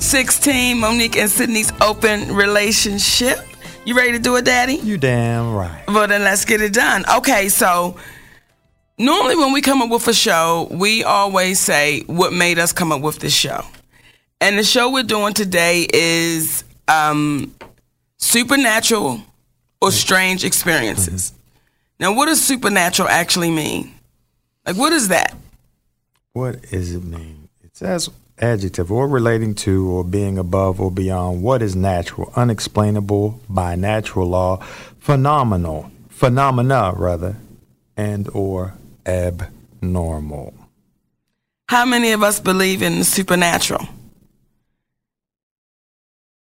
16 Monique and Sydney's Open Relationship. You ready to do it, Daddy? You damn right. Well, then let's get it done. Okay, so normally when we come up with a show, we always say what made us come up with this show. And the show we're doing today is um, supernatural or strange experiences. Now, what does supernatural actually mean? Like, what is that? What does it mean? It says adjective or relating to or being above or beyond what is natural, unexplainable by natural law, phenomenal, phenomena rather, and or abnormal. How many of us believe in the supernatural?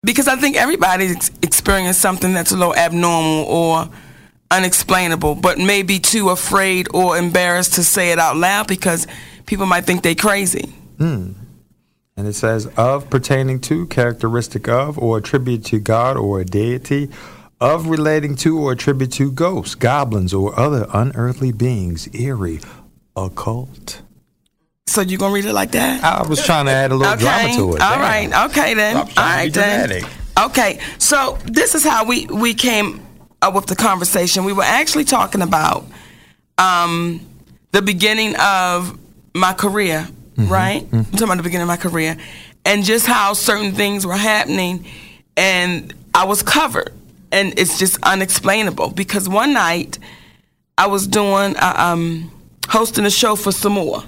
Because I think everybody's ex- experienced something that's a little abnormal or unexplainable, but maybe too afraid or embarrassed to say it out loud because people might think they're crazy. Hmm. And it says of pertaining to, characteristic of, or attribute to God or a deity, of relating to or attribute to ghosts, goblins, or other unearthly beings, eerie, occult. So you gonna read it like that? I was trying to add a little drama to it. All Damn. right. Okay then. I'm All trying to right be then. Okay. So this is how we we came up with the conversation. We were actually talking about um, the beginning of my career, Mm-hmm. right? I'm talking about the beginning of my career, and just how certain things were happening, and I was covered, and it's just unexplainable because one night I was doing uh, um, hosting a show for Sommore.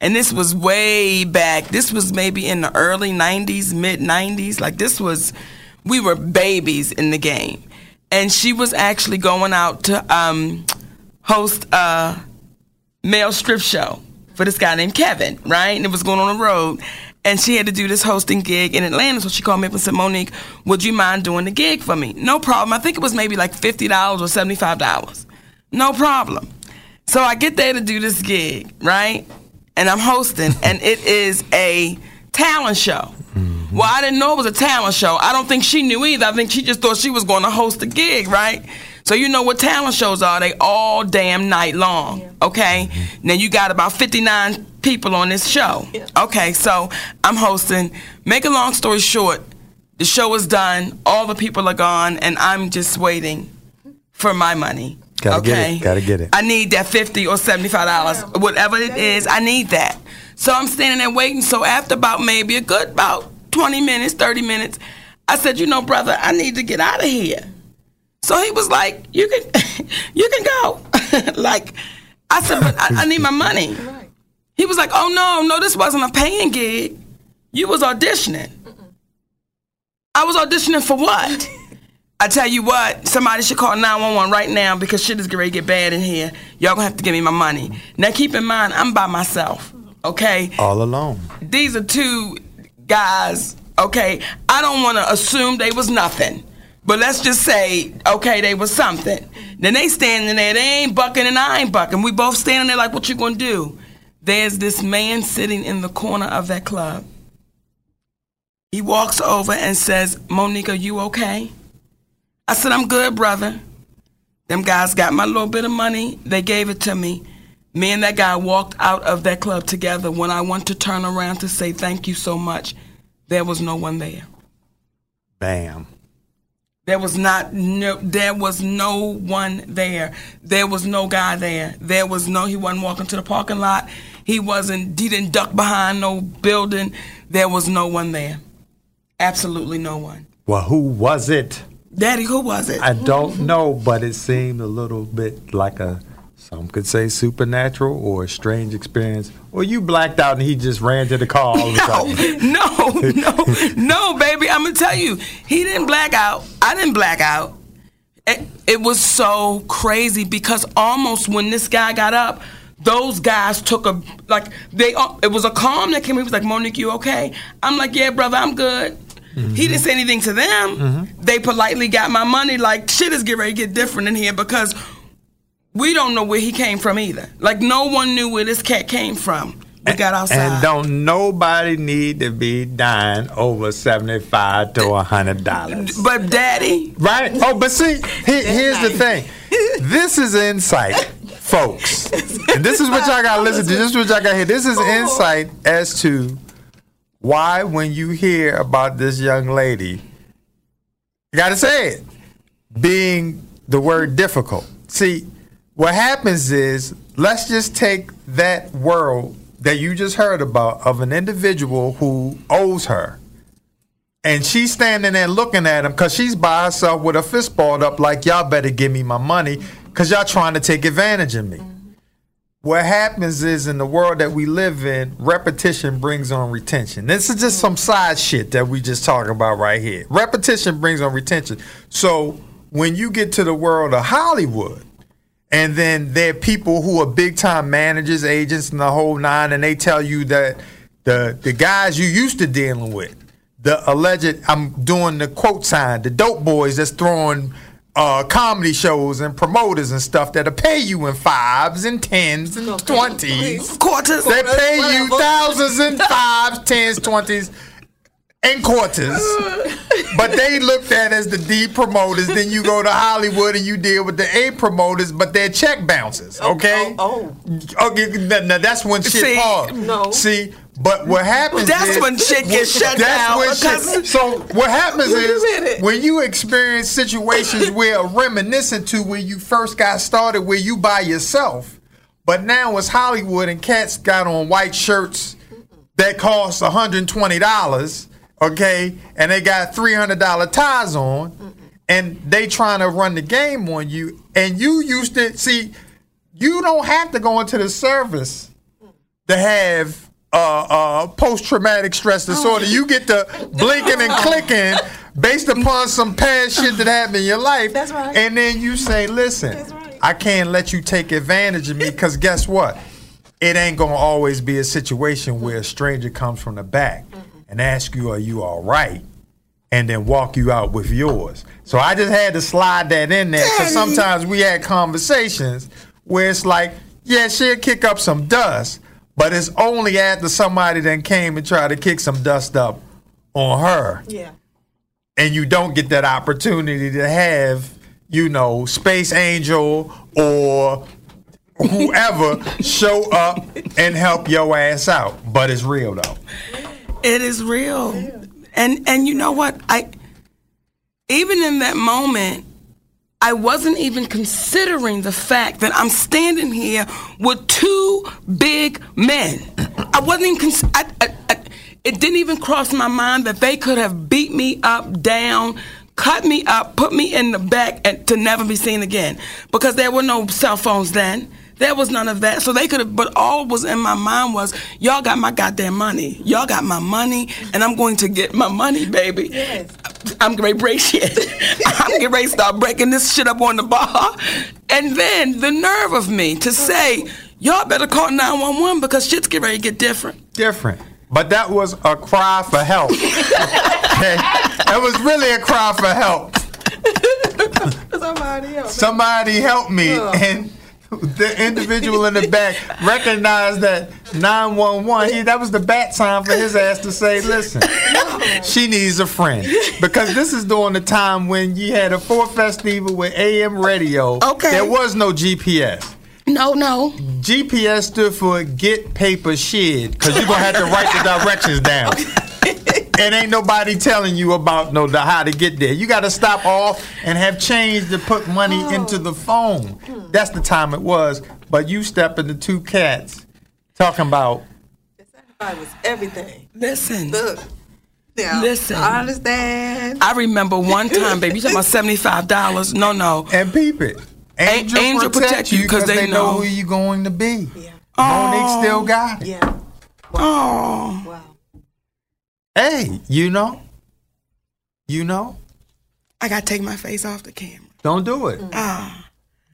And this was way back. This was maybe in the early 90s, mid 90s. Like this was, we were babies in the game. And she was actually going out to um, host a male strip show for this guy named Kevin, right? And it was going on the road. And she had to do this hosting gig in Atlanta. So she called me up and said, Monique, would you mind doing the gig for me? No problem. I think it was maybe like $50 or $75. No problem. So I get there to do this gig, right? And I'm hosting, and it is a talent show. Mm-hmm. Well, I didn't know it was a talent show. I don't think she knew either. I think she just thought she was going to host a gig, right? So you know what talent shows are? They all damn night long. Okay. Mm-hmm. Now you got about 59 people on this show. Okay. So I'm hosting. Make a long story short, the show is done. All the people are gone, and I'm just waiting for my money. Gotta get it, gotta get it. I need that fifty or seventy five dollars, whatever it is. I need that. So I'm standing there waiting. So after about maybe a good about twenty minutes, thirty minutes, I said, you know, brother, I need to get out of here. So he was like, you can, you can go. like, I said, but I, I need my money. He was like, oh no, no, this wasn't a paying gig. You was auditioning. I was auditioning for what? I tell you what, somebody should call 911 right now because shit is going to get bad in here. Y'all gonna have to give me my money. Now keep in mind, I'm by myself, okay? All alone. These are two guys, okay? I don't wanna assume they was nothing. But let's just say, okay, they was something. Then they standing there, they ain't bucking and I ain't bucking. We both standing there like, what you gonna do? There's this man sitting in the corner of that club. He walks over and says, Monique, are you okay? I said, I'm good, brother. Them guys got my little bit of money. They gave it to me. Me and that guy walked out of that club together. When I went to turn around to say thank you so much, there was no one there. Bam. There was not no there was no one there. There was no guy there. There was no he wasn't walking to the parking lot. He wasn't he didn't duck behind no building. There was no one there. Absolutely no one. Well, who was it? Daddy, who was it? I don't know, but it seemed a little bit like a some could say supernatural or a strange experience. Or you blacked out and he just ran to the car all of a sudden. no, no, no, no, baby. I'm gonna tell you, he didn't black out. I didn't black out. It, it was so crazy because almost when this guy got up, those guys took a like they. uh, It was a calm that came. He was like, "Monique, you okay?" I'm like, "Yeah, brother, I'm good." He didn't say anything to them. They politely got my money. Like shit is getting ready to get different in here because we don't know where he came from either. Like no one knew where this cat came from. We got outside. And don't nobody need to be dying over seventy-five to a hundred dollars. But daddy, Right? Oh, but see, he- here's the thing. This is insight, folks. And this is what y'all gotta listen to. This is what y'all gotta hear. This is oh. insight as to why when you hear about this young lady, you gotta say it, being the word difficult. See, what happens is, let's just take that world that you just heard about of an individual who owes her. And she's standing there looking at him because she's by herself with her fist balled up, like, y'all better give me my money because y'all trying to take advantage of me. What happens is in the world that we live in, repetition brings on retention. This is just some side shit that we just talking about right here. Repetition brings on retention. So when you get to the world of Hollywood, and then there are people who are big time managers, agents, and the whole nine, and they tell you that the the guys you used to dealing with, the alleged, I'm doing the quote sign, the dope boys that's throwing uh, comedy shows and promoters and stuff that'll pay you in fives and tens and twenties. quarters. They pay you thousands and fives, tens, twenties, and quarters. But they looked at as the D promoters. Then you go to Hollywood and you deal with the A promoters, but they're check bouncers. Oh, okay. Oh, oh, Okay. Now, now that's when shit See, falls. no. See. But what happens That's is when shit gets shut that's down when because- shit, so what happens is when you experience situations where reminiscent to when you first got started, where you by yourself, but now it's Hollywood and cats got on white shirts that cost $120, okay, and they got $300 ties on, and they trying to run the game on you, and you used to see, you don't have to go into the service to have uh, uh, post traumatic stress disorder. You get to blinking and clicking based upon some past shit that happened in your life. That's right. And then you say, listen, right. I can't let you take advantage of me because guess what? It ain't gonna always be a situation where a stranger comes from the back and ask you, are you all right? And then walk you out with yours. So I just had to slide that in there because sometimes we had conversations where it's like, yeah, she'll kick up some dust, but it's only after somebody then came and tried to kick some dust up on her yeah. and you don't get that opportunity to have, you know, Space Angel or whoever show up and help your ass out. But it's real though. It is real. And and you know what? I even in that moment, I wasn't even considering the fact that I'm standing here with two big men. I wasn't even cons- I, I, I, it didn't even cross my mind that they could have beat me up, down, cut me up, put me in the back and to never be seen again because there were no cell phones then. There was none of that. So they could have, but all was in my mind was, y'all got my goddamn money. Y'all got my money, and I'm going to get my money, baby. Yes. I'm getting ready to break shit. I'm getting ready to start breaking this shit up on the bar. And then the nerve of me to say, y'all better call 911 because shit's getting ready to get different. Different. But that was a cry for help. okay? That was really a cry for help. Somebody else. Somebody help me. Oh. And the individual in the back recognized that 911, he, that was the bat sign for his ass to say, listen, she needs a friend. Because this is during the time when you had a Ford Festiva with AM radio. Okay. There was no GPS. No, no. GPS stood for get paper shed, because you're going to have to write the directions down. And ain't nobody telling you about no the, how to get there. You got to stop off and have change to put money oh. into the phone. That's the time it was. But you step into two cats talking about I was everything. Listen. Look, Now, Listen. I understand. I remember one time, baby, you talking about seventy five dollars? No, no. And peep it. Angel, angel protect, protect you you 'cause because they they know know. who you're going to be. Yeah. Monique still got it. Yeah. Oh, Wow. Hey, you know, you know, I gotta take my face off the camera. don't do it.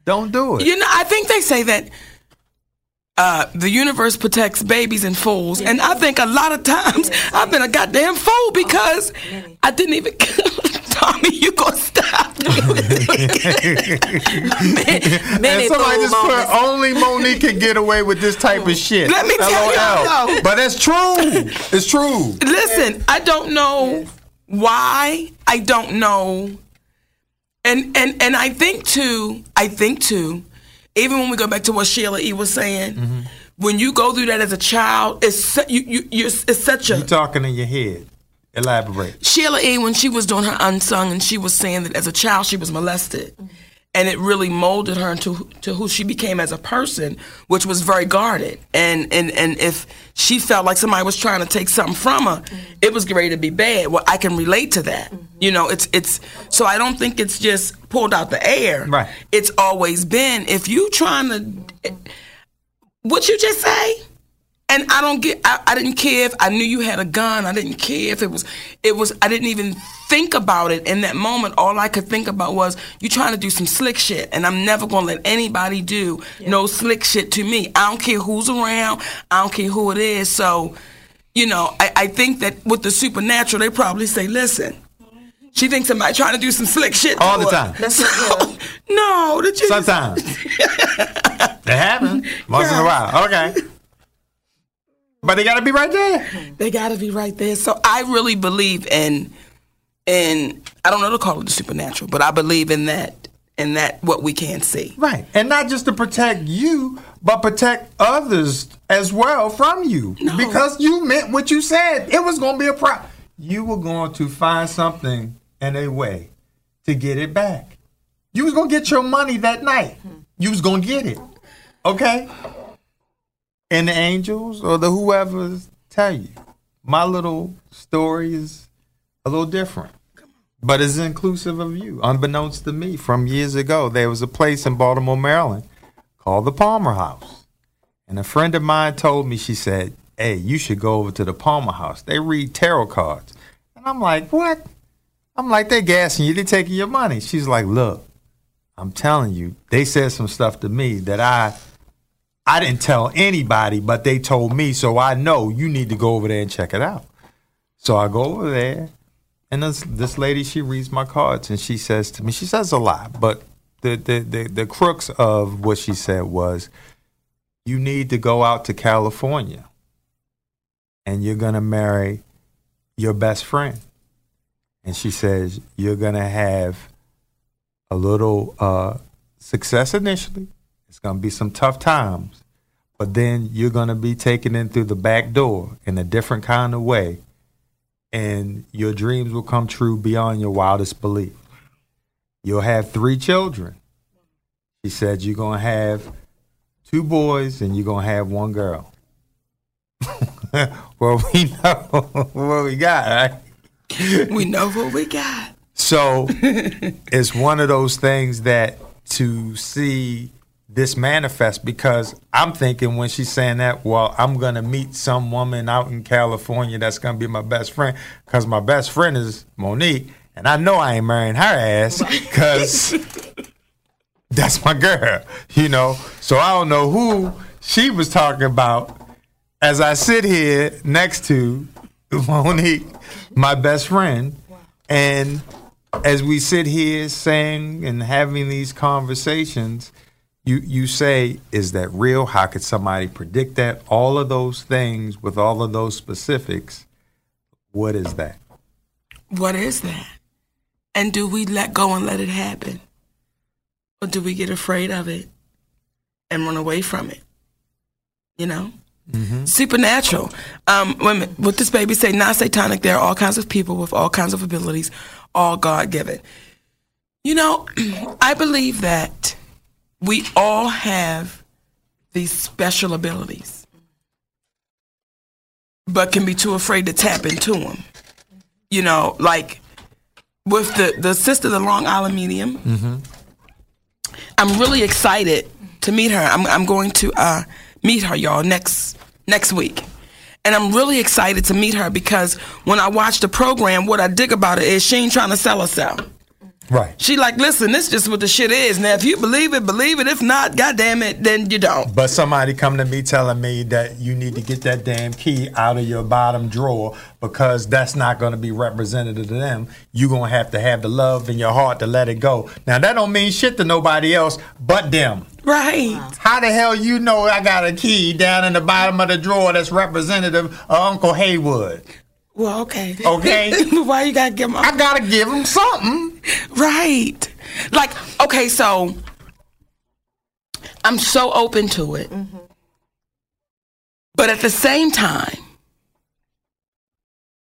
Don't do it. You know, I think they say that uh, the universe protects babies and fools, and I think a lot of times I've been a goddamn fool because I didn't even. Tommy, you gonna stop? and Many somebody just moments. put only Monique can get away with this type of shit. Let me tell y'all, though. But it's true. It's true. Listen, I don't know why. I don't know. And and and I think too, I think too, even when we go back to what Sheila E was saying, Mm-hmm. when you go through that as a child, it's you, you you're, it's such a You talking in your head. Elaborate. Sheila E. when she was doing her unsung and she was saying that as a child she was molested. And it really molded her into to who she became as a person, which was very guarded. And and and if she felt like somebody was trying to take something from her, it was ready to be bad. Well, I can relate to that. You know, it's it's so I don't think it's just pulled out the air. Right. It's always been if you trying to what you just say? And I don't get. I, I didn't care if I knew you had a gun. I didn't care if it was. It was. I didn't even think about it in that moment. All I could think about was you trying to do some slick shit, and I'm never gonna let anybody do no slick shit to me. I don't care who's around. I don't care who it is. So, you know, I, I think that with the supernatural, they probably say, "Listen, she thinks somebody trying to do some slick shit to All the her." time. That's what, yeah. No, that you Sometimes. it happens. Once in a while. Okay. But they got to be right there. They got to be right there. So I really believe in, in I don't know to call it the supernatural, but I believe in that, in that what we can't see. Right. And not just to protect you, but protect others as well from you. Because you meant what you said. It was going to be a problem. You were going to find something and a way to get it back. You was going to get your money that night. You was going to get it. Okay? And the angels or the whoever's tell you. My little story is a little different but it's inclusive of you. Unbeknownst to me, from years ago, there was a place in Baltimore, Maryland called the Palmer House. And a friend of mine told me, she said, Hey, you should go over to the Palmer House. They read tarot cards. And I'm like, What? I'm like, They're gassing you, they're taking your money. She's like, Look, I'm telling you, they said some stuff to me that I. I didn't tell anybody, but they told me, so I know you need to go over there and check it out. So I go over there, and this this lady she reads my cards and she says to me, she says a lot, but the the the, the crux of what she said was, you need to go out to California, and you're gonna marry your best friend, and she says you're gonna have a little uh, success initially. It's gonna be some tough times, but then you're gonna be taken in through the back door in a different kind of way and your dreams will come true beyond your wildest belief. You'll have three children. She said you're going to have two boys and you're going to have one girl. well, we know what we got, right? We know what we got. So it's one of those things that to see this manifest because I'm thinking when she's saying that, well, I'm gonna meet some woman out in California that's gonna be my best friend because my best friend is Monique, and I know I ain't marrying her ass because that's my girl, you know. So I don't know who she was talking about as I sit here next to Monique, my best friend, and as we sit here saying and having these conversations, you you say, is that real? How could somebody predict that? All of those things with all of those specifics. What is that? What is that? And do we let go and let it happen? Or do we get afraid of it and run away from it? You know? Supernatural. Um, women, what this baby say, not satanic. There are all kinds of people with all kinds of abilities, all God given. You know, I believe that we all have these special abilities, but can be too afraid to tap into them. you know, like with the the sister, the Long Island medium. I'm really excited to meet her. I'm I'm going to uh, meet her, y'all, next next week. And I'm really excited to meet her because when I watch the program, what I dig about it is she ain't trying to sell herself. Right. She like, listen, this is just what the shit is. Now, if you believe it, believe it. If not, goddamn it, then you don't. But somebody come to me telling me that you need to get that damn key out of your bottom drawer because that's not going to be representative to them. You're going to have to have the love in your heart to let it go. Now, that don't mean shit to nobody else but them. Right. How the hell you know I got a key down in the bottom of the drawer that's representative of Uncle Haywood? Well, okay. Okay. Why you gotta give my I gotta give him something. Right. Like, okay, so I'm so open to it. Mm-hmm. But at the same time,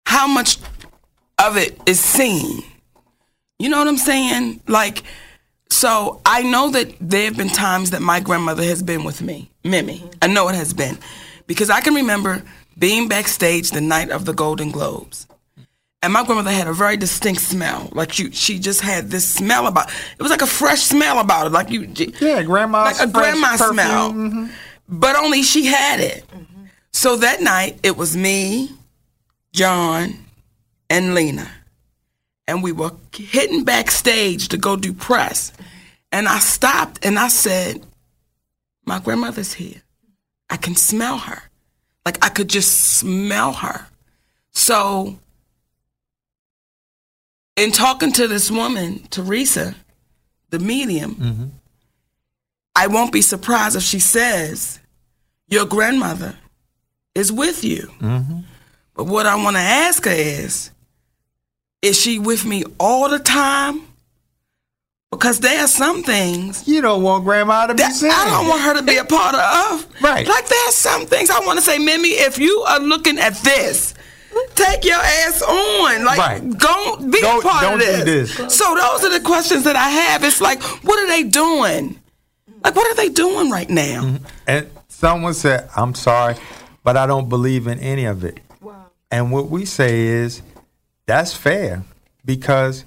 how much of it is seen? You know what I'm saying? Like, so I know that there have been times that my grandmother has been with me, Mimi. Mm-hmm. I know it has been. Because I can remember being backstage the night of the Golden Globes. And my grandmother had a very distinct smell. Like you, she just had this smell about. It was like a fresh smell about it. Like you, Yeah, grandma's like a grandma perfume. smell. Mm-hmm. But only she had it. So that night it was me, John, and Lena, and we were hitting backstage to go do press. And I stopped and I said, "My grandmother's here. I can smell her. Like I could just smell her." So in talking to this woman, Teresa, the medium, mm-hmm. I won't be surprised if she says, Your grandmother is with you. Mm-hmm. But what I want to ask her is, Is she with me all the time? Because there are some things You don't want grandma to be saying. I don't want her to be a part of. Right. Like there are some things I want to say, Mimi, if you are looking at this, take your ass on. Like Right. don't be Don't- a part don't of do this. this. So those are the questions that I have. It's like, what are they doing? Like what are they doing right now? Mm-hmm. And someone said, I'm sorry, but I don't believe in any of it. And what we say is, that's fair because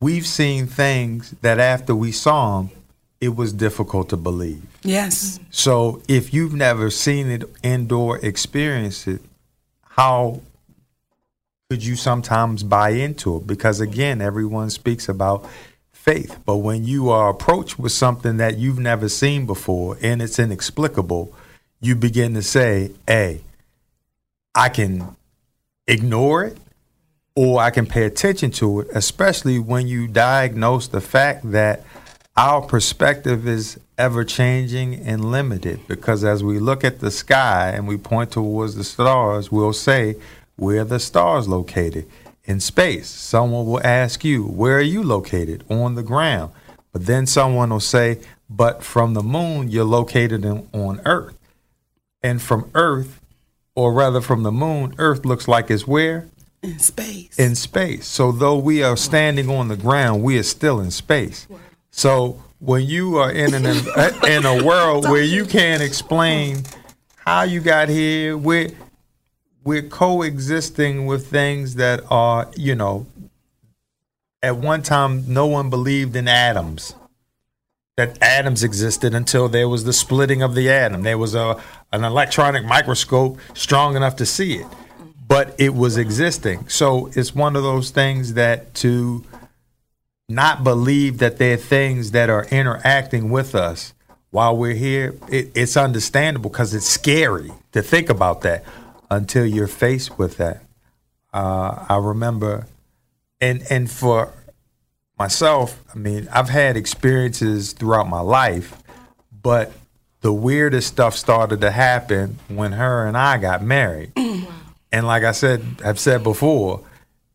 we've seen things that after we saw them, it was difficult to believe. Yes. So if you've never seen it indoor, experience it, how could you sometimes buy into it? Because again, everyone speaks about faith, but when you are approached with something that you've never seen before and it's inexplicable, you begin to say, "Hey, I can ignore it." Or I can pay attention to it, especially when you diagnose the fact that our perspective is ever changing and limited because as we look at the sky and we point towards the stars, we'll say, Where are the stars located? In space. Someone will ask you, Where are you located? On the ground. But then someone will say, But from the moon, you're located in, on Earth. And from Earth, or rather from the moon, Earth looks like it's where? In space. in space. So though we are standing on the ground, we are still in space. So when you are in an in a world where you can't explain how you got here, we're we're coexisting with things that are, you know, at one time no one believed in atoms. That atoms existed until there was the splitting of the atom. There was a an electronic microscope strong enough to see it but it was existing. So it's one of those things that to not believe that there are things that are interacting with us while we're here, it, it's understandable because it's scary to think about that until you're faced with that. Uh, I remember, and and for myself, I mean, I've had experiences throughout my life, but the weirdest stuff started to happen when her and I got married. And like I said, I've said before,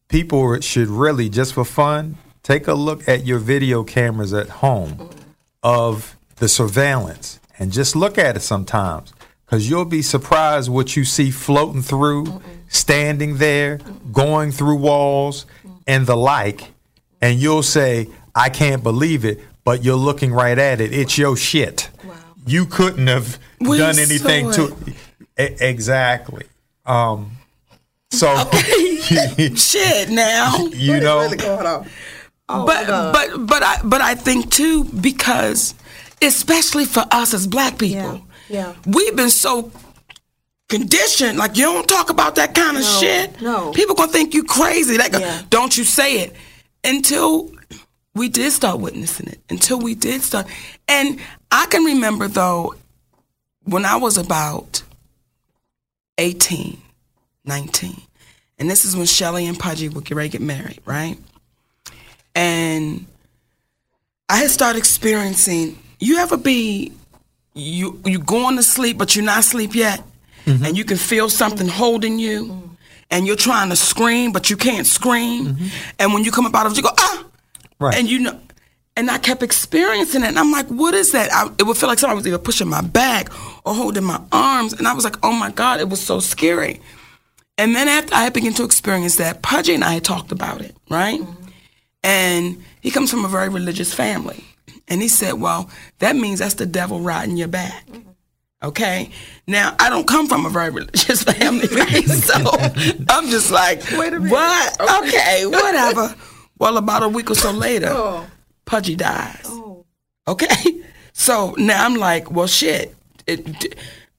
people should really, just for fun, take a look at your video cameras at home of the surveillance and just look at it sometimes because you'll be surprised what you see floating through, standing there, going through walls, and the like. And you'll say, I can't believe it, but you're looking right at it. It's your shit. You couldn't have We done anything to it. Exactly. Um, so Shit now. you know, really going on? Oh, but God. but but I but I think too because especially for us as black people, Yeah, yeah. we've been so conditioned. Like you don't talk about that kind of No, shit. no. people gonna think you crazy. Like Yeah. don't you say it until we did start witnessing it. Until we did start, and I can remember though when I was about 18, 19, and this is when Shelly and Pudgy would get ready to get married, right? And I had started experiencing. You ever be you you going to sleep, but you're not asleep yet, and you can feel something holding you, and you're trying to scream, but you can't scream, and when you come up out of it, you go ah, Right. and you know. And I kept experiencing it, and I'm like, "What is that?" I, it would feel like somebody was either pushing my back or holding my arms, and I was like, "Oh my god!" It was so scary. And then after I began to experience that, Pudgy and I had talked about it, right? Mm-hmm. And he comes from a very religious family. And he said, Well, that means that's the devil riding your back. Mm-hmm. Okay? Now, I don't come from a very religious family, right? So I'm just like, Wait a minute. What? Okay, whatever. Well, about a week or so later, Oh. Pudgy dies. Oh. Okay? So now I'm like, well, shit. It,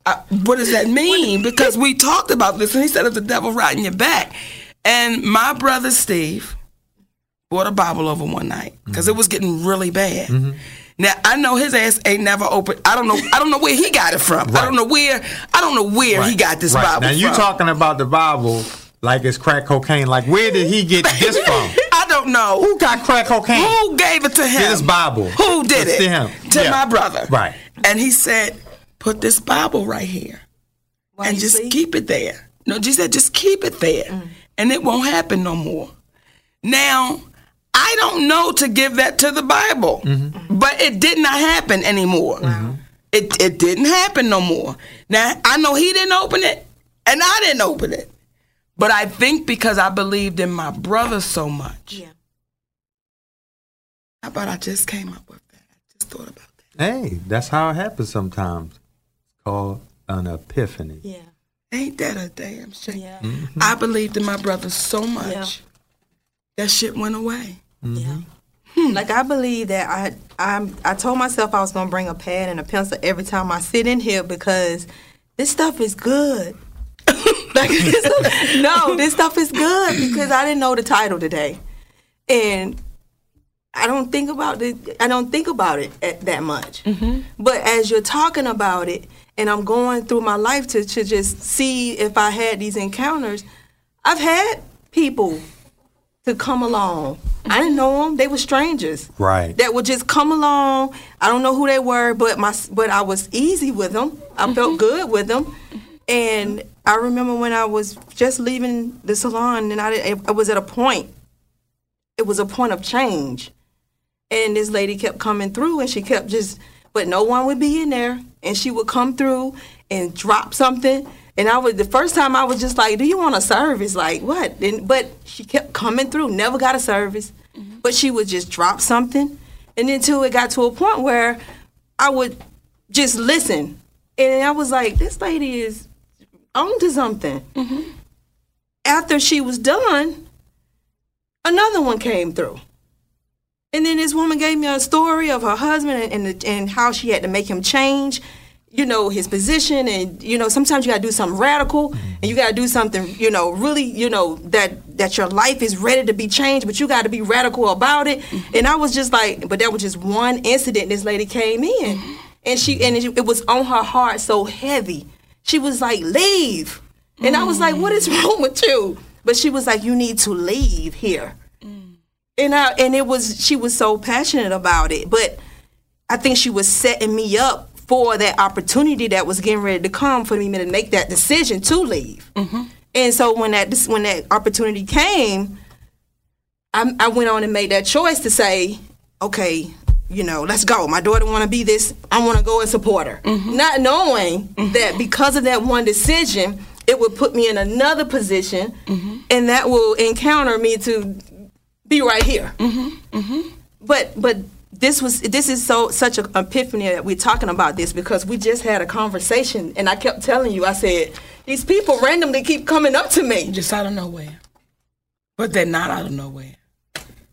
uh, what does that mean? Because we talked about this, and he said it's the devil riding your back. And my brother Steve brought a Bible over one night because it was getting really bad. Now I know his ass ain't never opened. I don't know. I don't know where he got it from. I don't know where. I don't know where he got this right. Bible Now you talking about the Bible like it's crack cocaine. Like where did he get this from? I don't know. Who got crack cocaine? Who gave it to him? This Bible. Who did It's it? to him. To Yeah. my brother. Right. And he said, "Put this Bible right here, While and just sleep? keep it there." No, she said, "Just keep it there, Mm. and it won't happen no more." Now, I don't know to give that to the Bible, Mm-hmm. but it did not happen anymore. It it didn't happen no more. Now I know he didn't open it, and I didn't open it, but I think because I believed in my brother so much. Yeah. How about I just came up with that? I just thought about that. Hey, that's how it happens sometimes. It's called an epiphany. Yeah. Ain't that a damn shame? Yeah. I believed in my brother so much Yeah. that shit went away. Mm-hmm. Yeah. Hmm. Like I believe that I I I told myself I was gonna bring a pad and a pencil every time I sit in here because this stuff is good. like this, no, this stuff is good because I didn't know the title today, and I don't think about it. I don't think about it at, that much. Mm-hmm. But as you're talking about it, and I'm going through my life to to just see if I had these encounters, I've had people to come along. I didn't know them; they were strangers Right. that would just come along. I don't know who they were, but my but I was easy with them. I felt mm-hmm. good with them, and I remember when I was just leaving the salon, and I I was at a point. It was a point of change, and this lady kept coming through, and she kept just, but no one would be in there, and she would come through and drop something. And I was the first time I was just like, "Do you want a service? Like what?" And but she kept coming through, never got a service, mm-hmm. but she would just drop something, and then till it got to a point where I would just listen, and I was like, "This lady is onto something." Mm-hmm. After she was done, another one came through. And then this woman gave me a story of her husband and and, and how she had to make him change, you know, his position. And you know, sometimes you got to do something radical, mm-hmm. and you got to do something, you know, really, you know, that that your life is ready to be changed, but you got to be radical about it. Mm-hmm. And I was just like, but that was just one incident. This lady came in, mm-hmm. and she and it, it was on her heart so heavy. She was like, leave, and I was like, mm. what is wrong with you? But she was like, you need to leave here and I and it was she was so passionate about it, but I think she was setting me up for that opportunity that was getting ready to come for me to make that decision to leave. Mm-hmm. And so when that when that opportunity came, I, I went on and made that choice to say, okay, you know, let's go. My daughter want to be this. I want to go and support her, mm-hmm. not knowing mm-hmm. that because of that one decision, it would put me in another position, and that will encounter me to be right here. Mm-hmm. Mm-hmm. But but this was this is so such an epiphany that we're talking about this because we just had a conversation and I kept telling you I said these people randomly keep coming up to me Just out of nowhere. but they're not out of nowhere.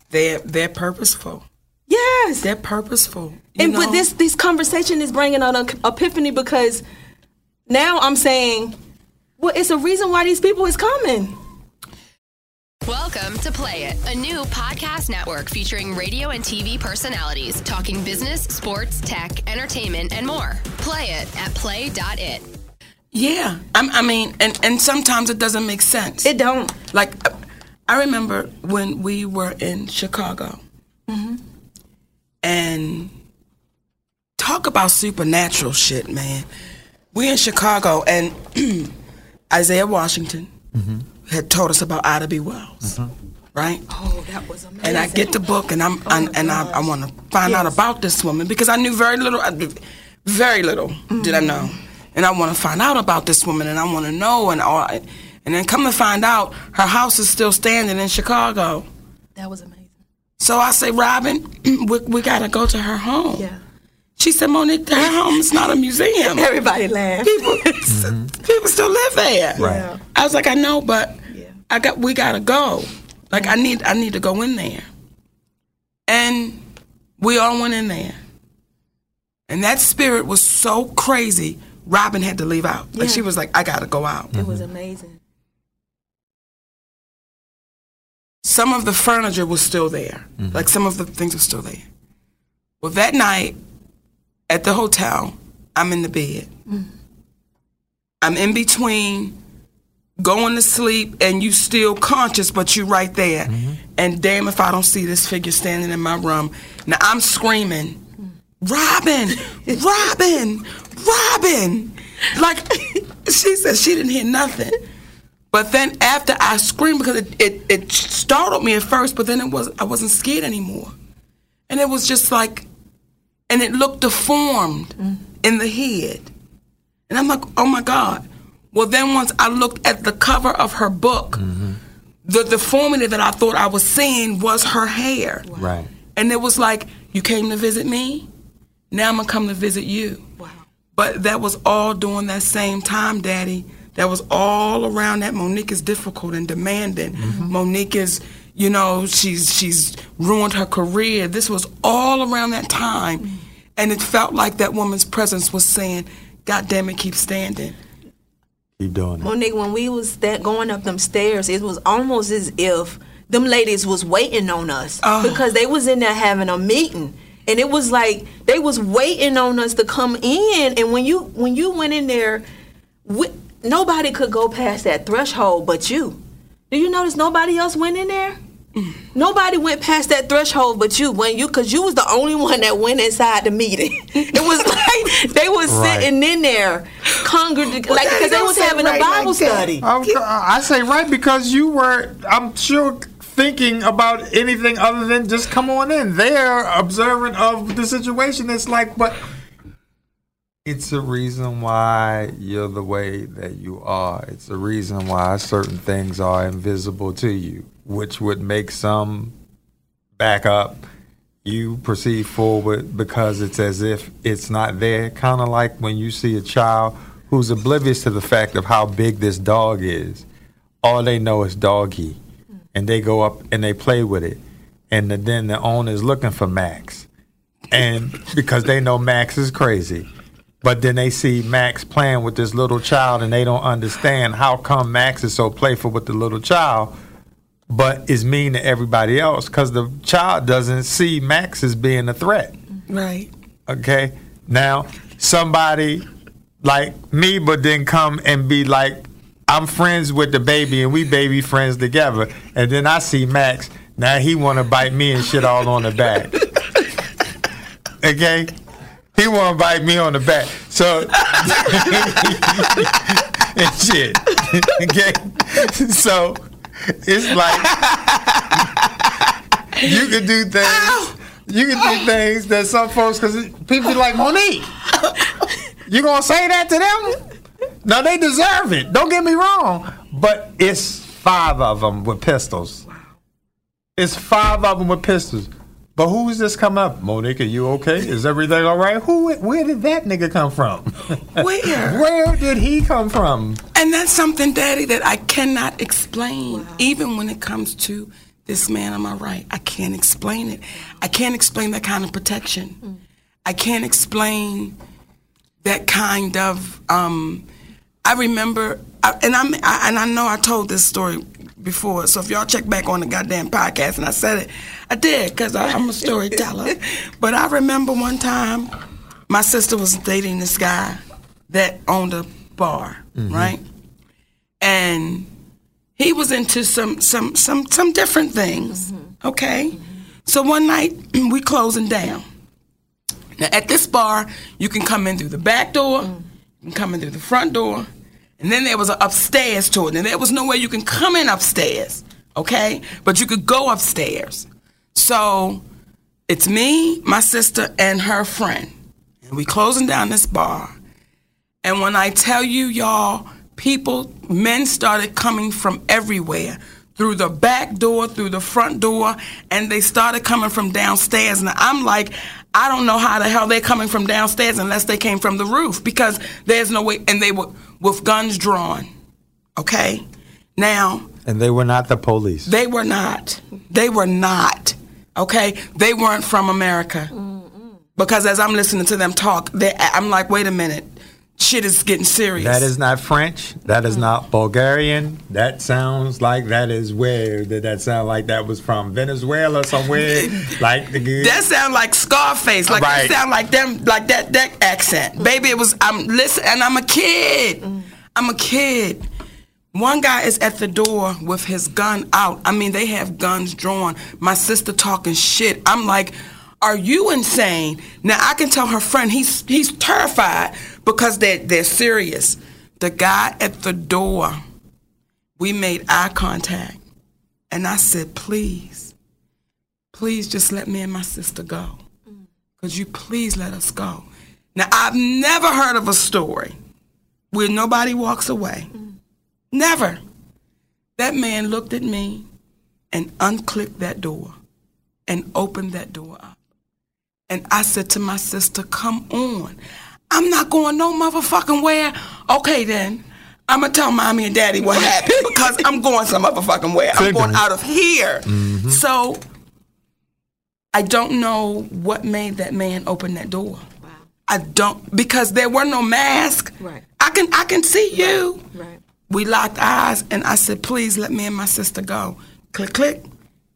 They're they're purposeful. Yes. They're purposeful. and know? but this this conversation is bringing on an epiphany because now I'm saying, well, it's a reason why these people is coming. Welcome to Play It, a new podcast network featuring radio and TV personalities talking business, sports, tech, entertainment, and more. Play it at play.it. yeah, I'm, I mean, and and sometimes it doesn't make sense. It don't. like uh, I remember when we were in Chicago, and talk about supernatural shit, man. We in Chicago, and Isaiah Washington had told us about Ida B. Wells, mm-hmm. right? Oh, that was amazing. and I get the book, and I'm oh and, and I, I want to find out about this woman because I knew very little, very little did I mm. know, and I want to find out about this woman, and I want to know, and all, and then come to find out, her house is still standing in Chicago. that was amazing. So I say, Robin, we, we gotta go to her home. Yeah. She said, Monique, her home is not a museum. Everybody laughed. people, mm-hmm. people still live there. Right. I was like, I know, but Yeah. I got we gotta go. Like I need I need to go in there. And we all went in there. And that spirit was so crazy, Robin had to leave out. Like Yeah. she was like, I gotta go out. It was amazing. Some of the furniture was still there. Mm-hmm. Like some of the things were still there. Well that night at the hotel, I'm in the bed. Mm-hmm. I'm in between going to sleep and you still conscious, but you right there. Mm-hmm. And damn if I don't see this figure standing in my room. Now I'm screaming, Robin, Robin, Robin. Like she said she didn't hear nothing. But then after I screamed because it, it, it startled me at first, but then it was I wasn't scared anymore. And it was just like and it looked deformed mm. in the head. And I'm like, oh my God. Well, then once I looked at the cover of her book, the deformity that I thought I was seeing was her hair. Right. And it was like, you came to visit me? Now I'm going to come to visit you. Wow. But that was all during that same time, Daddy. That was all around that. Monique is difficult and demanding. Mm-hmm. Monique is, you know, she's she's ruined her career. This was all around that time, mm. and it felt like that woman's presence was saying, "God damn it, keep standing." Keep doing it. Monique, when we was that going up them stairs, it was almost as if them ladies was waiting on us Oh. because they was in there having a meeting, and it was like they was waiting on us to come in. And when you when you went in there, we, nobody could go past that threshold but you. Do you notice nobody else went in there? Nobody went past that threshold but you when you because you was the only one that went inside the meeting. It was like they was Right. sitting in there, congregating, like because they was say having a Bible like study. I I say right because you were, I'm sure, thinking about anything other than just come on in. They're observant of the situation. It's like, but it's a reason why you're the way that you are. It's a reason why certain things are invisible to you, which would make some back up. You proceed forward because it's as if it's not there. Kind of like when you see a child who's oblivious to the fact of how big this dog is. All they know is doggy. And they go up and they play with it. And the, then the owner's looking for Max. And because they know Max is crazy. But then they see Max playing with this little child and they don't understand how come Max is so playful with the little child but is mean to everybody else because the child doesn't see Max as being a threat. Right. Okay. Now, somebody like me, but then come and be like, I'm friends with the baby and we baby friends together. And then I see Max. Now he want to bite me and shit all on the back. Okay. He want to bite me on the back. So, and shit. okay. So, it's like, you can do things. You can do things that some folks, because people be like, Monique, you gonna say that to them? No, they deserve it. Don't get me wrong, but it's five of them with pistols. It's five of them with pistols. But who's this come up? Monique, are you okay? Is everything all right? Who? Where did that nigga come from? Where? Where did he come from? And that's something, Daddy, that I cannot explain, even when it comes to this man on my right. I can't explain it. I can't explain that kind of protection. I can't explain that kind of. Um, I remember, I, and I'm, I, and I know I told this story before. So if y'all check back on the goddamn podcast, and I said it, I did because I'm a storyteller. but I remember one time, my sister was dating this guy that owned a bar, mm-hmm. right? And he was into some some some some different things. Mm-hmm. Okay, so one night we closing down. Now at this bar, you can come in through the back door, mm. you can come in through the front door, and then there was an upstairs to it. And there was no way you can come in upstairs, okay? But you could go upstairs. So it's me, my sister, and her friend, and we closing down this bar. And when I tell you, y'all, people, men started coming from everywhere through the back door, through the front door, and they started coming from downstairs. And I'm like, I don't know how the hell they're coming from downstairs unless they came from the roof because there's no way. And they were with guns drawn. Okay? Now, And they were not the police. they were not. They were not. Okay? They weren't from America. Because as I'm listening to them talk, I'm like, wait a minute. Shit is getting serious. That is not French. That is mm. not Bulgarian. That sounds like that is where did that sound like that was from Venezuela somewhere? like the good. That sound like Scarface. Like Right. that sound like them, like that that accent. Baby, it was. I'm listen, and I'm a kid. Mm. I'm a kid. One guy is at the door with his gun out. I mean, they have guns drawn. My sister talking shit. I'm like, are you insane? Now I can tell her friend he's he's terrified because they're, they're serious. The guy at the door, we made eye contact, and I said, please please just let me and my sister go. Could you please let us go? Now, I've never heard of a story where nobody walks away. Never. That man looked at me and unclicked that door and opened that door up. And I said to my sister, come on. I'm not going no motherfucking where. Okay, then. I'm to tell mommy and daddy what happened because I'm going some motherfucking where. I'm going out of here. Mm-hmm. So I don't know what made that man open that door. I don't because there were no masks. Right. I can I can see you. Right. We locked eyes and I said, please let me and my sister go. Click click.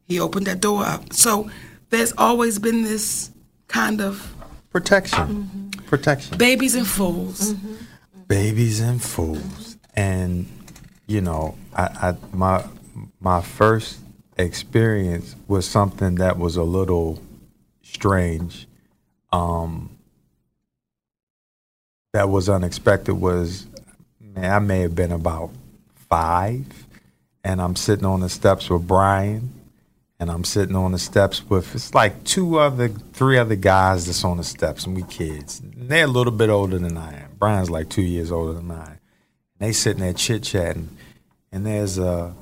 He opened that door up. So there's always been this kind of protection. Mm-hmm. Protection. babies and fools. babies and fools. And you know, I, I my my first experience was something that was a little strange. Um, that was unexpected. Was man, I may have been about five, and I'm sitting on the steps with Brian, and I'm sitting on the steps with it's like two other, three other guys that's on the steps, and we kids. And they're a little bit older than I am. Brian's like two years older than I. am. They sitting there chit chatting, and there's a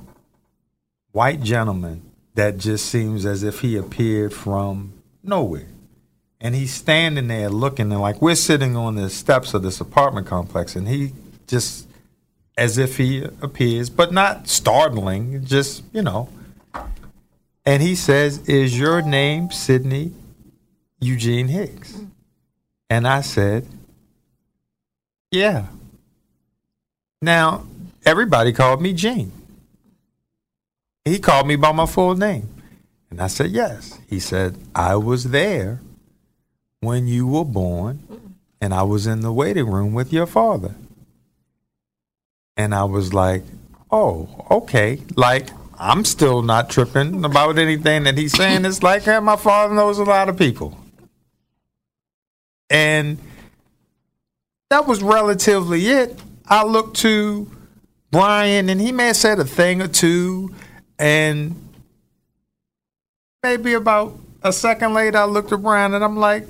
white gentleman that just seems as if he appeared from nowhere. And he's standing there looking and like we're sitting on the steps of this apartment complex and he just as if he appears, but not startling, just, you know. And he says, Is your name Sidney Eugene Hicks? And I said, Yeah. Now, everybody called me Gene. He called me by my full name. And I said, Yes. He said, I was there when you were born, and I was in the waiting room with your father. And I was like, Oh, okay. Like, I'm still not tripping about anything that he's saying. It's like, hey, my father knows a lot of people. And that was relatively it. I looked to Brian, and he may have said a thing or two, and maybe about a second later, I looked at Brian, and I'm like,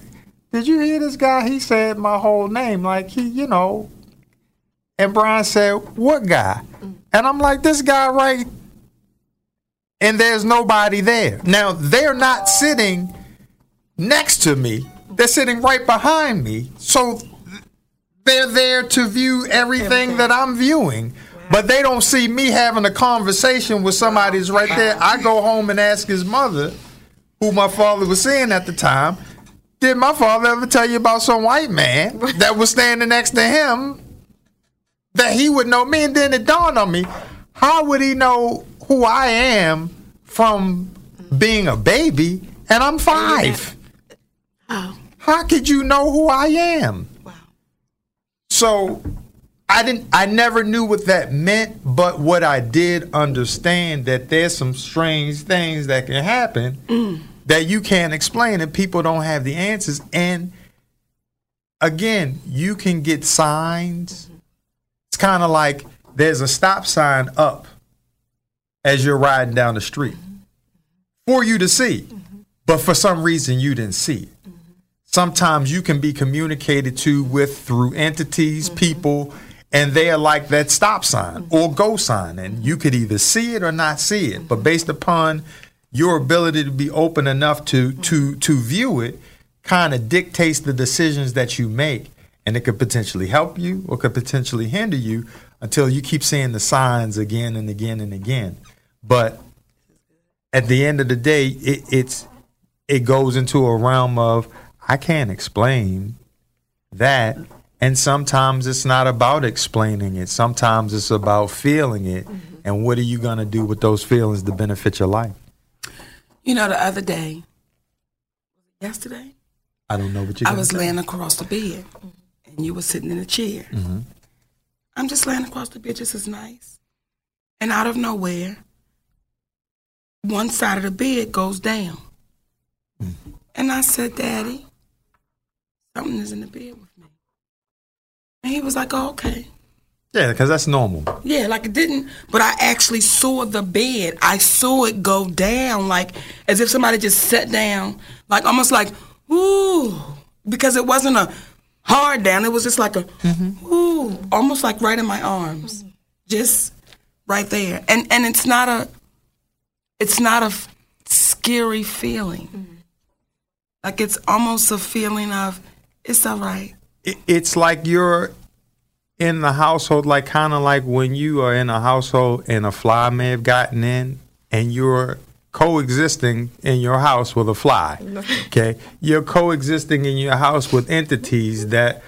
"Did you hear this guy? He said my whole name, like he, you know." And Brian said, "What guy?" And I'm like, "This guy right." And there's nobody there. Now they're not sitting next to me. They're sitting right behind me. So they're there to view everything that I'm viewing. But they don't see me having a conversation with somebody that's right there. I go home and ask his mother, who my father was seeing at the time, did my father ever tell you about some white man that was standing next to him that he would know me? And then it dawned on me, how would he know who I am from being a baby and I'm five? How could you know who I am? Wow. So I didn't I never knew what that meant, but what I did understand that there's some strange things that can happen that you can't explain and people don't have the answers. And again, you can get signs. It's kind of like there's a stop sign up as you're riding down the street for you to see, but for some reason you didn't see it. Sometimes you can be communicated to with through entities, mm-hmm. people, and they are like that stop sign mm-hmm. or go sign, and you could either see it or not see it. But mm-hmm. based upon your ability to be open enough to to to view it, kind of dictates the decisions that you make, and it could potentially help you or could potentially hinder you until you keep seeing the signs again and again and again. But at the end of the day, it, it's it goes into a realm of I can't explain that. And sometimes it's not about explaining it. Sometimes it's about feeling it. And what are you going to do with those feelings to benefit your life? You know, the other day, yesterday, I don't know what you're I was say. laying across the bed, and you were sitting in a chair. Mm-hmm. I'm just laying across the bed, just as nice. And out of nowhere, one side of the bed goes down. Mm. And I said, Daddy, something is in the bed with me. And he was like, oh, okay. Yeah, because that's normal. Yeah, like it didn't, but I actually saw the bed. I saw it go down, like as if somebody just sat down, like almost like, ooh, because it wasn't a hard down. It was just like a, ooh, almost like right in my arms, just right there. And and it's not a, it's not a f- scary feeling. Mm-hmm. Like it's almost a feeling of, it's all right. It- It's like you're in the household, like kind of like when you are in a household and a fly may have gotten in and you're coexisting in your house with a fly. Okay. You're coexisting in your house with entities that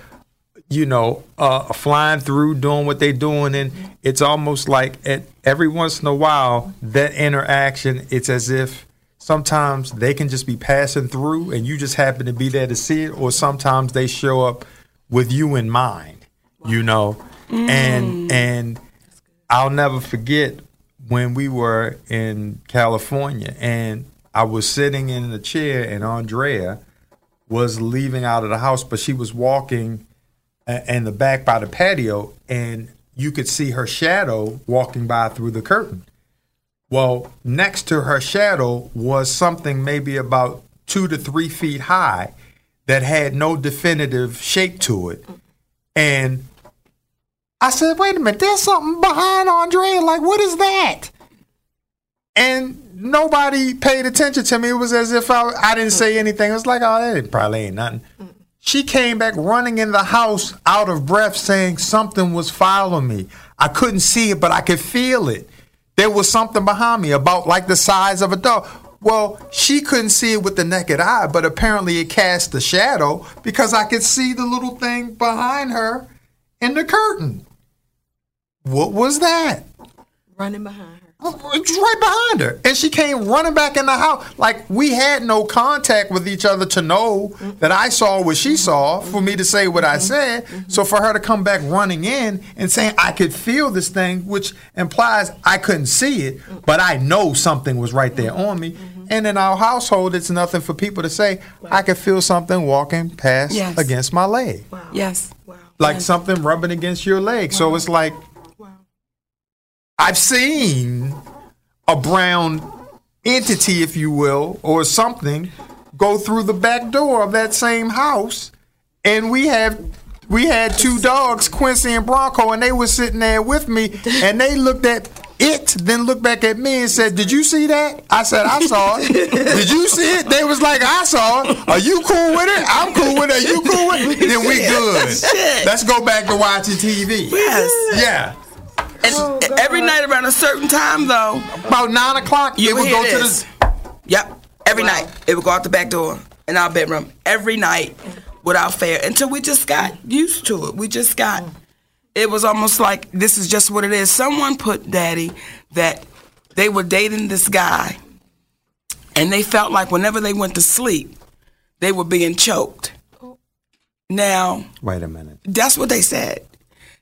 you know, uh, flying through, doing what they're doing, and it's almost like at every once in a while that interaction, it's as if sometimes they can just be passing through, and you just happen to be there to see it, or sometimes they show up with you in mind, you know, and and I'll never forget when we were in California, and I was sitting in the chair, and Andrea was leaving out of the house, but she was walking a- in the back by the patio, and you could see her shadow walking by through the curtain. Well, next to her shadow was something maybe about two to three feet high that had no definitive shape to it. And I said, wait a minute, there's something behind Andrea. Like, what is that? And nobody paid attention to me. It was as if I, I didn't say anything. It was like, oh, that probably ain't nothing. She came back running in the house out of breath saying something was following me. I couldn't see it, but I could feel it. There was something behind me about like the size of a dog. Well, she couldn't see it with the naked eye, but apparently it cast a shadow because I could see the little thing behind her in the curtain. What was that? running behind her. It's right behind her. And she came running back in the house. Like we had no contact with each other to know that I saw what she saw for me to say what I mm-hmm. said. So for her to come back running in and saying I could feel this thing, which implies I couldn't see it, but I know something was right there on me. Mm-hmm. And in our household, it's nothing for people to say, I could feel something walking past Yes. against my leg. Wow. Yes. Wow. Like something rubbing against your leg. So it's like I've seen a brown entity, if you will, or something go through the back door of that same house, and we have we had two dogs, Quincy and Bronco, and they were sitting there with me, and they looked at it, then looked back at me and said, "Did you see that?" I said, "I saw it." Did you see it? They was like, I saw it. Are you cool with it? I'm cool with it. Are you cool with it? Then we good. Let's go back to watching TV. Yes. Yeah. And oh, every night around a certain time, though, About nine o'clock, You it would hear go to this. the. Yep. Every night. It would go out the back door in our bedroom. Every night without fail. Until we just got used to it. We just got it was almost like this is just what it is. Someone put daddy that they were dating this guy and they felt like whenever they went to sleep, they were being choked. Now, Wait a minute. that's what they said.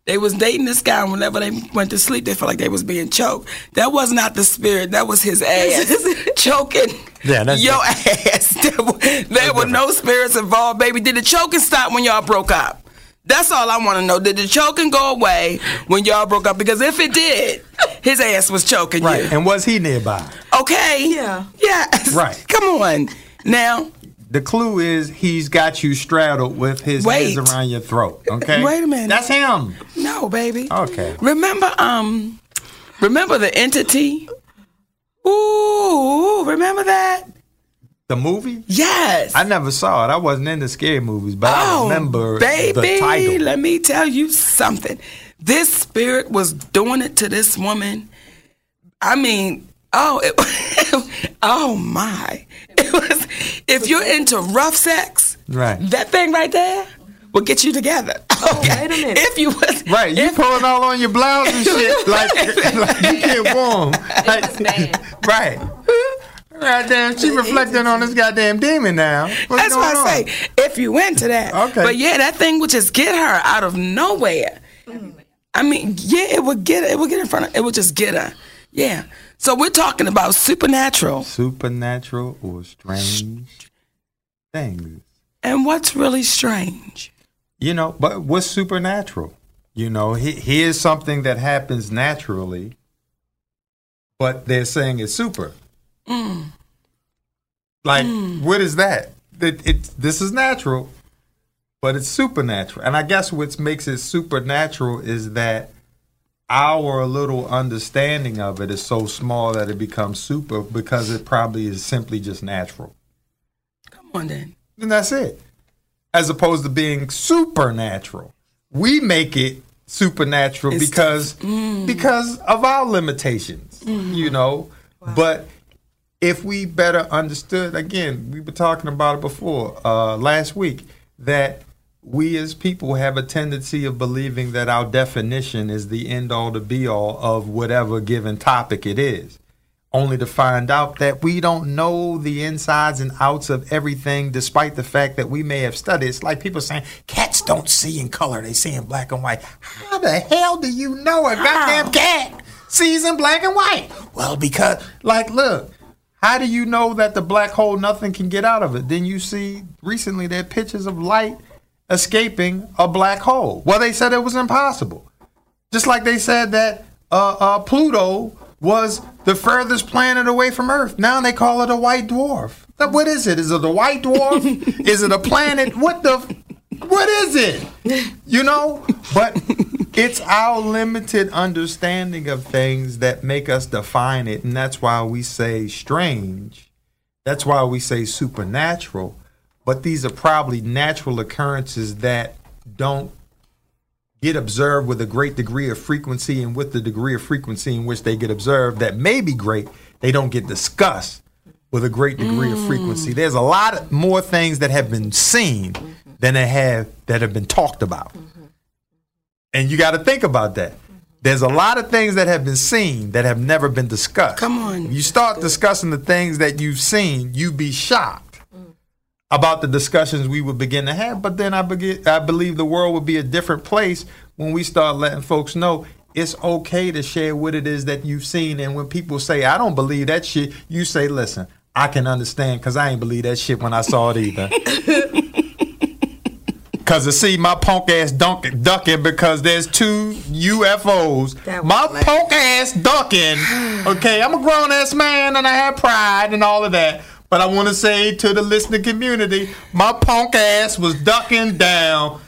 They was dating this guy, and whenever they went to sleep, they felt like they was being choked. That was not the spirit. That was his ass choking Yeah, that's your ass. There were, there were no spirits involved, baby. Did the choking stop when y'all broke up? That's all I want to know. Did the choking go away when y'all broke up? Because if it did, his ass was choking Right. you. And was he nearby? Okay. Yeah. Yes. Right. Come on. Now, The clue is he's got you straddled with his Wait. hands around your throat. Okay. Wait a minute. That's him. no, baby. Okay. Remember, um, remember the entity? Ooh, remember that? The movie? Yes. I never saw it. I wasn't into scary movies, but I oh, remember baby, the title. let me tell you something. This spirit was doing it to this woman. I mean, oh, it, oh my! It was. If you're into rough sex, Right. That thing right there will get you together. Okay. wait a minute. If you was Right, you if- pulling all on your blouse and shit like, like you get warm. Like, right. Goddamn, she reflecting on this goddamn demon now. What's That's why I on? say if you into that. Okay. But yeah, that thing would just get her out of nowhere. I mean, yeah, it would get it would get in front of it would just get her. Yeah. So we're talking about supernatural. Supernatural or strange things. And what's really strange? You know, but what's supernatural? You know, he, here's something that happens naturally, but they're saying it's super. Mm. Like, what is that? It, it, this is natural, but it's supernatural. And I guess what makes it supernatural is that our little understanding of it is so small that it becomes super because it probably is simply just natural. Come on then. And that's it. As opposed to being supernatural. We make it supernatural It's- because because of our limitations. You know? But if we better understood again, we were talking about it before, uh, last week, that we as people have a tendency of believing that our definition is the end all to be all of whatever given topic it is only to find out that we don't know the insides and outs of everything, despite the fact that we may have studied. It's like people saying cats don't see in color; they see in black and white. How the hell do you know a goddamn cat sees in black and white? Well, because, like, look. How do you know that the black hole nothing can get out of it? Then you see recently there are pictures of light escaping a black hole. Well, they said it was impossible. Just like they said that uh, uh, Pluto was the furthest planet away from Earth. Now they call it a white dwarf. What is it? Is it a white dwarf? is it a planet? What the? What is it? You know? But it's our limited understanding of things that make us define it, and that's why we say strange. That's why we say supernatural. But these are probably natural occurrences that don't get observed with a great degree of frequency and with the degree of frequency in which they get observed that may be great, they don't get discussed with a great degree of frequency. Mm. There's a lot more things that have been seen mm-hmm. than they have that have been talked about. Mm-hmm. And you got to think about that. Mm-hmm. There's a lot of things that have been seen that have never been discussed. Come on. You start discussing the things that you've seen, you'd be shocked about the discussions we would begin to have. But then I begin, I believe the world would be a different place when we start letting folks know it's okay to share what it is that you've seen. And when people say, I don't believe that shit, you say, listen, I can understand because I ain't believe that shit when I saw it either. Cause to see my punk ass dunk, ducking because there's two UFOs. My punk ass ducking. Okay, I'm a grown ass man and I have pride and all of that. But I want to say to the listening community, my punk ass was ducking down.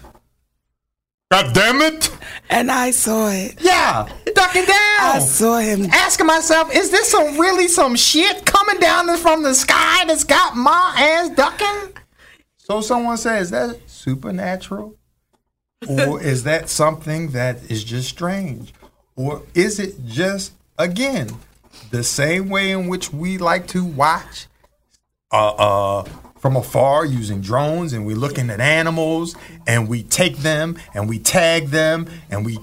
God damn it! And I saw it. Yeah, ducking down. I saw him. Asking myself, is this some really some shit coming down from the sky that's got my ass ducking? So someone says, is that supernatural? or is that something that is just strange? Or is it just, again, the same way in which we like to watch uh, uh, from afar using drones and we're looking at animals and we take them and we tag them and we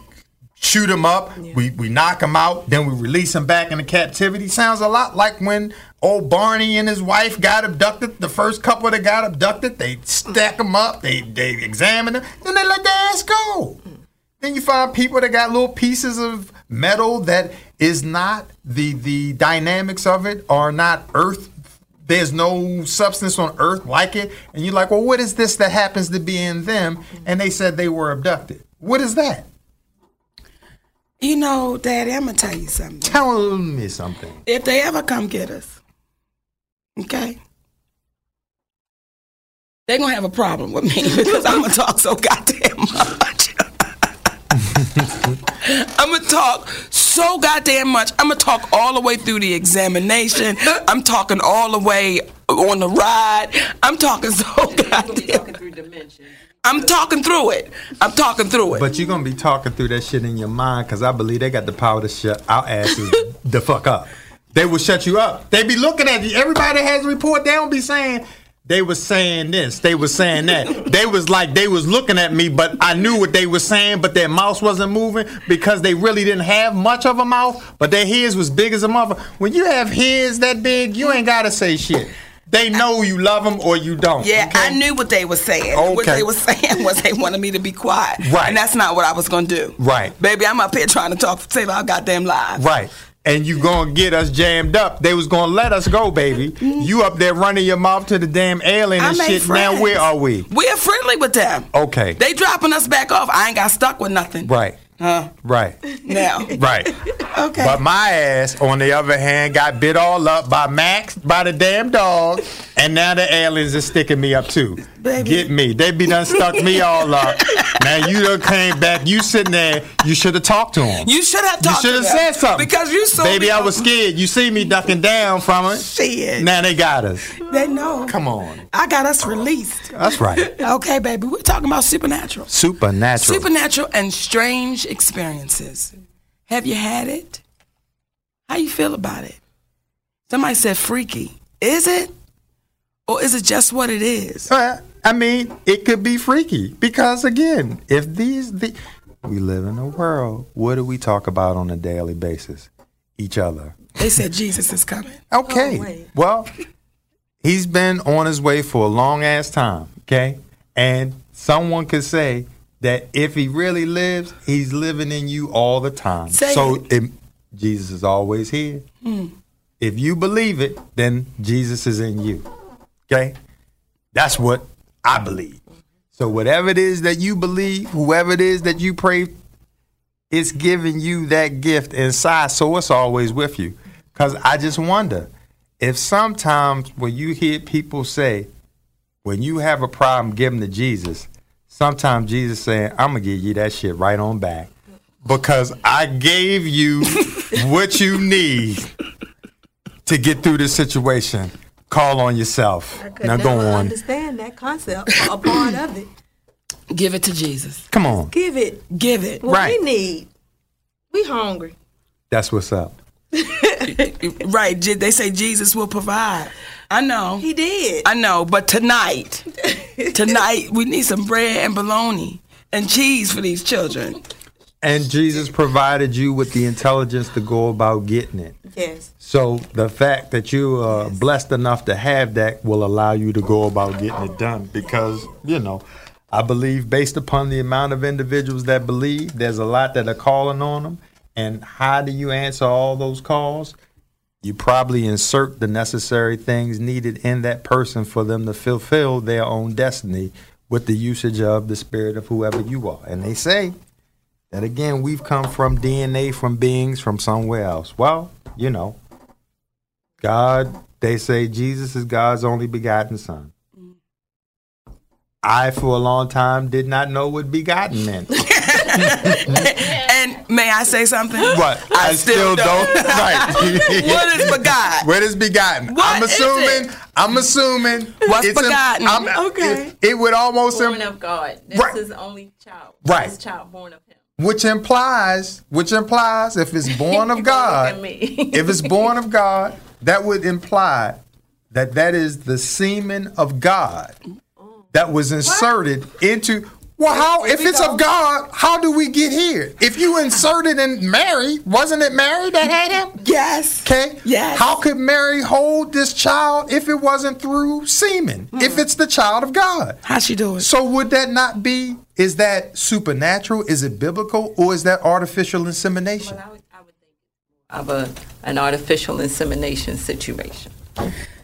shoot them up, we, we knock them out, then we release them back into captivity. Sounds a lot like when old Barney and his wife got abducted. The first couple that got abducted, they stack them up, they, they examine them, then they let their ass go. Then you find people that got little pieces of metal that is not the the dynamics of it are not earth. There's no substance on earth like it, and you're like, well, what is this that happens to be in them? And they said they were abducted. What is that? You know, Daddy, I'm gonna tell you something. Tell me something. If they ever come get us, okay, they're gonna have a problem with me because I'm gonna talk so goddamn much. I'm gonna talk so goddamn much. I'm gonna talk all the way through the examination. I'm talking all the way on the ride. I'm talking so goddamn. I'm talking through it. I'm talking through it. But you're gonna be talking through that shit in your mind because I believe they got the power to shut our asses the fuck up. They will shut you up. They be looking at you. Everybody has a report. They don't be saying they was saying this. They was saying that. they was like they was looking at me, but I knew what they were saying, but their mouth wasn't moving because they really didn't have much of a mouth, but their heads was big as a mother. When you have heads that big, you ain't gotta say shit. They know you love them or you don't. Yeah, okay? I knew what they were saying. Okay. What they were saying was they wanted me to be quiet. Right. And that's not what I was going to do. Right. Baby, I'm up here trying to talk, save our goddamn lives. Right. And you gonna get us jammed up. They was gonna let us go, baby. Mm. You up there running your mouth to the damn alien and shit. friends. Now where are we? We're friendly with them. Okay. They dropping us back off. I ain't got stuck with nothing. Right. Huh? Right. Now. Right. Okay. But my ass, on the other hand, got bit all up by Max, by the damn dog, and now the aliens are sticking me up too. Baby. Get me. They be done stuck me all up. Now you done came back. You sitting there. You should have talked to him. you should have talked. You should have them. said something. Because you saw Baby, I was scared. You see me ducking down from it. Shit. Now they got us. They know. Come on. I got us released. That's right. Okay, baby. We're talking about supernatural. Supernatural. Supernatural and strange experiences. Have you had it? How you feel about it? Somebody said freaky. Is it? Or is it just what it is? Uh, I mean, it could be freaky because again, if these the we live in a world, what do we talk about on a daily basis? Each other. They said Jesus is coming. Okay. Oh, well, he's been on his way for a long ass time. Okay, and someone could say that if he really lives, he's living in you all the time. Say so it. it- Jesus is always here. Hmm. If you believe it, then Jesus is in you. Okay? That's what I believe. So whatever it is that you believe, whoever it is that you pray, it's giving you that gift inside, so it's always with you. Cause I just wonder if sometimes when you hear people say, when you have a problem, give them to Jesus. Sometimes Jesus saying, "I'm gonna give you that shit right on back." Because I gave you what you need to get through this situation. Call on yourself. I could Now never go on. understand that concept, a part of it. Give it to Jesus. Come on. Give it Give it. what Right. we need. We hungry. That's what's up. Right. They say Jesus will provide. I know. He did. I know. But tonight, tonight, we need some bread and bologna and cheese for these children. And Jesus provided you with the intelligence to go about getting it. yes. So the fact that you uh, are blessed enough to have that will allow you to go about getting it done because, you know, I believe based upon the amount of individuals that believe, there's a lot that are calling on them. And how do you answer all those calls? You probably insert the necessary things needed in that person for them to fulfill their own destiny with the usage of the spirit of whoever you are. And they say that again, we've come from DNA from beings from somewhere else. Well, you know, God, they say Jesus is God's only begotten son. I, for a long time, did not know what begotten meant. and may I say something? But I, still, don't. right. What is begotten? What is begotten? What I'm is assuming. it? I'm assuming. What's it's begotten? I'm- Okay. It, it would almost born im- of God. That's Right. his only child. Right. His child born of him. Which implies, which implies, if it's born of God, if it's born of God, that would imply that that is the semen of God that was inserted into. Well, how if it's of God, how do we get here? If you inserted in Mary, wasn't it Mary that had him? Yes. Okay. Yes. How could Mary hold this child if it wasn't through semen? If mm. it's the child of God. How she do it? So would that not be? Is that supernatural? Is it biblical, or is that artificial insemination? I would, I would think of a, an artificial insemination situation.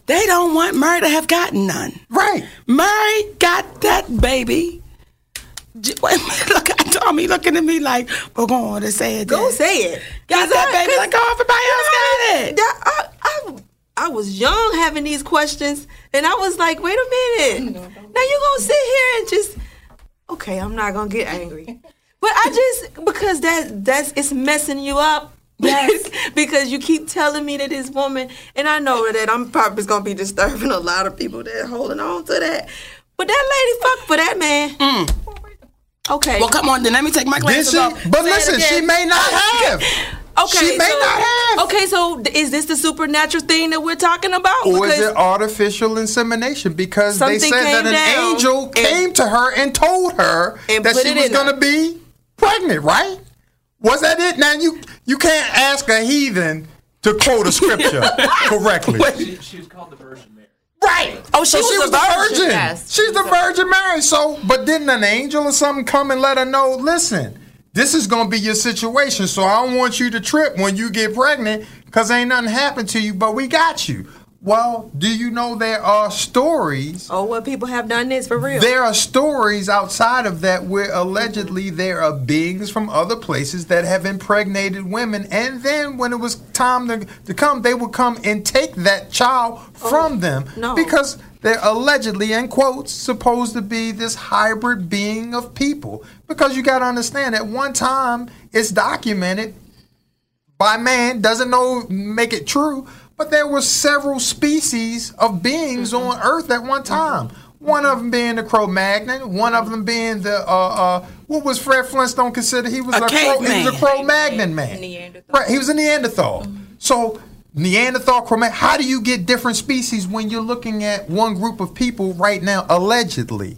They don't want Murray to have gotten none. Right. Murray got that baby. J- Wait a minute, look at Tommy looking at me like, we're going to say it. Go then." say it. Got 'Cause that I- baby 'cause- like, oh, everybody else got it. that, I, I, I was young having these questions, and I was like, wait a minute. Now you're gonna sit here and just okay? I'm not gonna get angry, but I just because that that's it's messing you up. Yes, because you keep telling me that this woman, and I know that I'm probably gonna be disturbing a lot of people that are holding on to that. But that lady fucked for that man. Mm. Okay. Well, come on, then let me take my glasses off. But Say listen, she may not have. Okay, She may so, not have. Okay, so is this the supernatural thing that we're talking about? Or is it artificial insemination? Because they said that an angel and- came to her and told her And that she was going to be pregnant, right? Was that it? Now you you can't ask a heathen to quote a scripture correctly. She, she, was called the Virgin Mary. Right. Oh, she So was she was the virgin. virgin. Yes. She's the Virgin Mary. So, but didn't an angel or something come and let her know? Listen, this is gonna be your situation. So I don't want you to trip when you get pregnant, cause ain't nothing happened to you. But we got you. Well, do you know there are stories? Oh, well, people have done this for real. There are stories outside of that where allegedly mm-hmm. there are beings from other places that have impregnated women, and then when it was time to, to come, they would come and take that child oh, from them no. because they're allegedly, in quotes, supposed to be this hybrid being of people. Because you got to understand, at one time, it's documented by man doesn't know make it true but there were several species of beings Mm-hmm. on earth at one time. One of them being the cro-magnon one of them being the uh uh what was fred flintstone considered? He was A a, crow, he was a cro-magnon man. Neanderthal. right he was a neanderthal. So neanderthal cro-magnon how do you get different species when you're looking at one group of people right now allegedly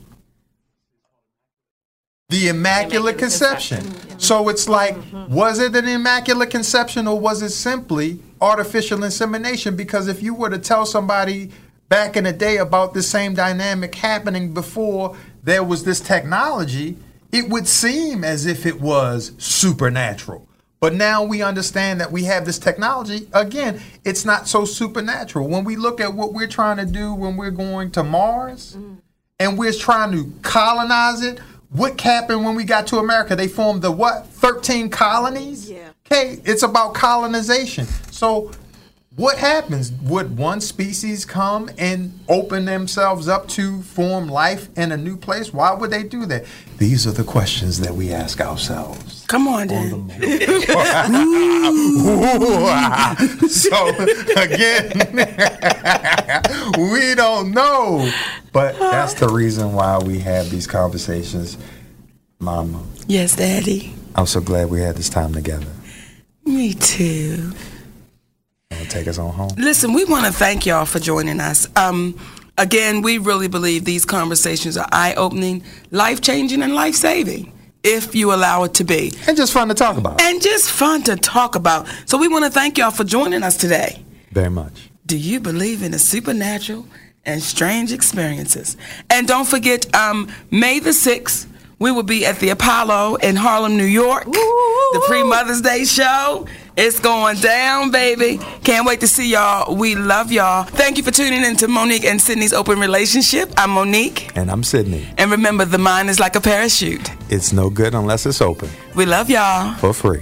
the immaculate, Immaculate conception. Conception. So it's like, mm-hmm. was it an immaculate conception or was it simply artificial insemination? Because if you were to tell somebody back in the day about the same dynamic happening before there was this technology, it would seem as if it was supernatural. But now we understand that we have this technology. Again, it's not so supernatural. When we look at what we're trying to do when we're going to Mars, mm-hmm. and we're trying to colonize it. What happened when we got to America? They formed the what? 13 colonies? Yeah. Okay, it's about colonization. So what happens? Would one species come and open themselves up to form life in a new place? Why would they do that? These are the questions that we ask ourselves. Come on, then. so again, we don't know. But that's the reason why we have these conversations. Mama, Yes, Daddy. I'm so glad we had this time together. Me too. Take us on home. Listen, we want to thank y'all for joining us. Um, again, we really believe these conversations are eye opening, life changing, and life saving if you allow it to be. And just fun to talk about. And just fun to talk about. So we want to thank y'all for joining us today. Very much. Do you believe in the supernatural and strange experiences? And don't forget, um, May the 6th, we will be at the Apollo in Harlem, New York. The pre Mother's Day show. It's going down, baby. Can't wait to see y'all. We love y'all. Thank you for tuning in to Mo'Nique and Sidney's Open Relationship. I'm Mo'Nique. And I'm Sidney. And remember, the mind is like a parachute. It's no good unless it's open We love y'all. for free.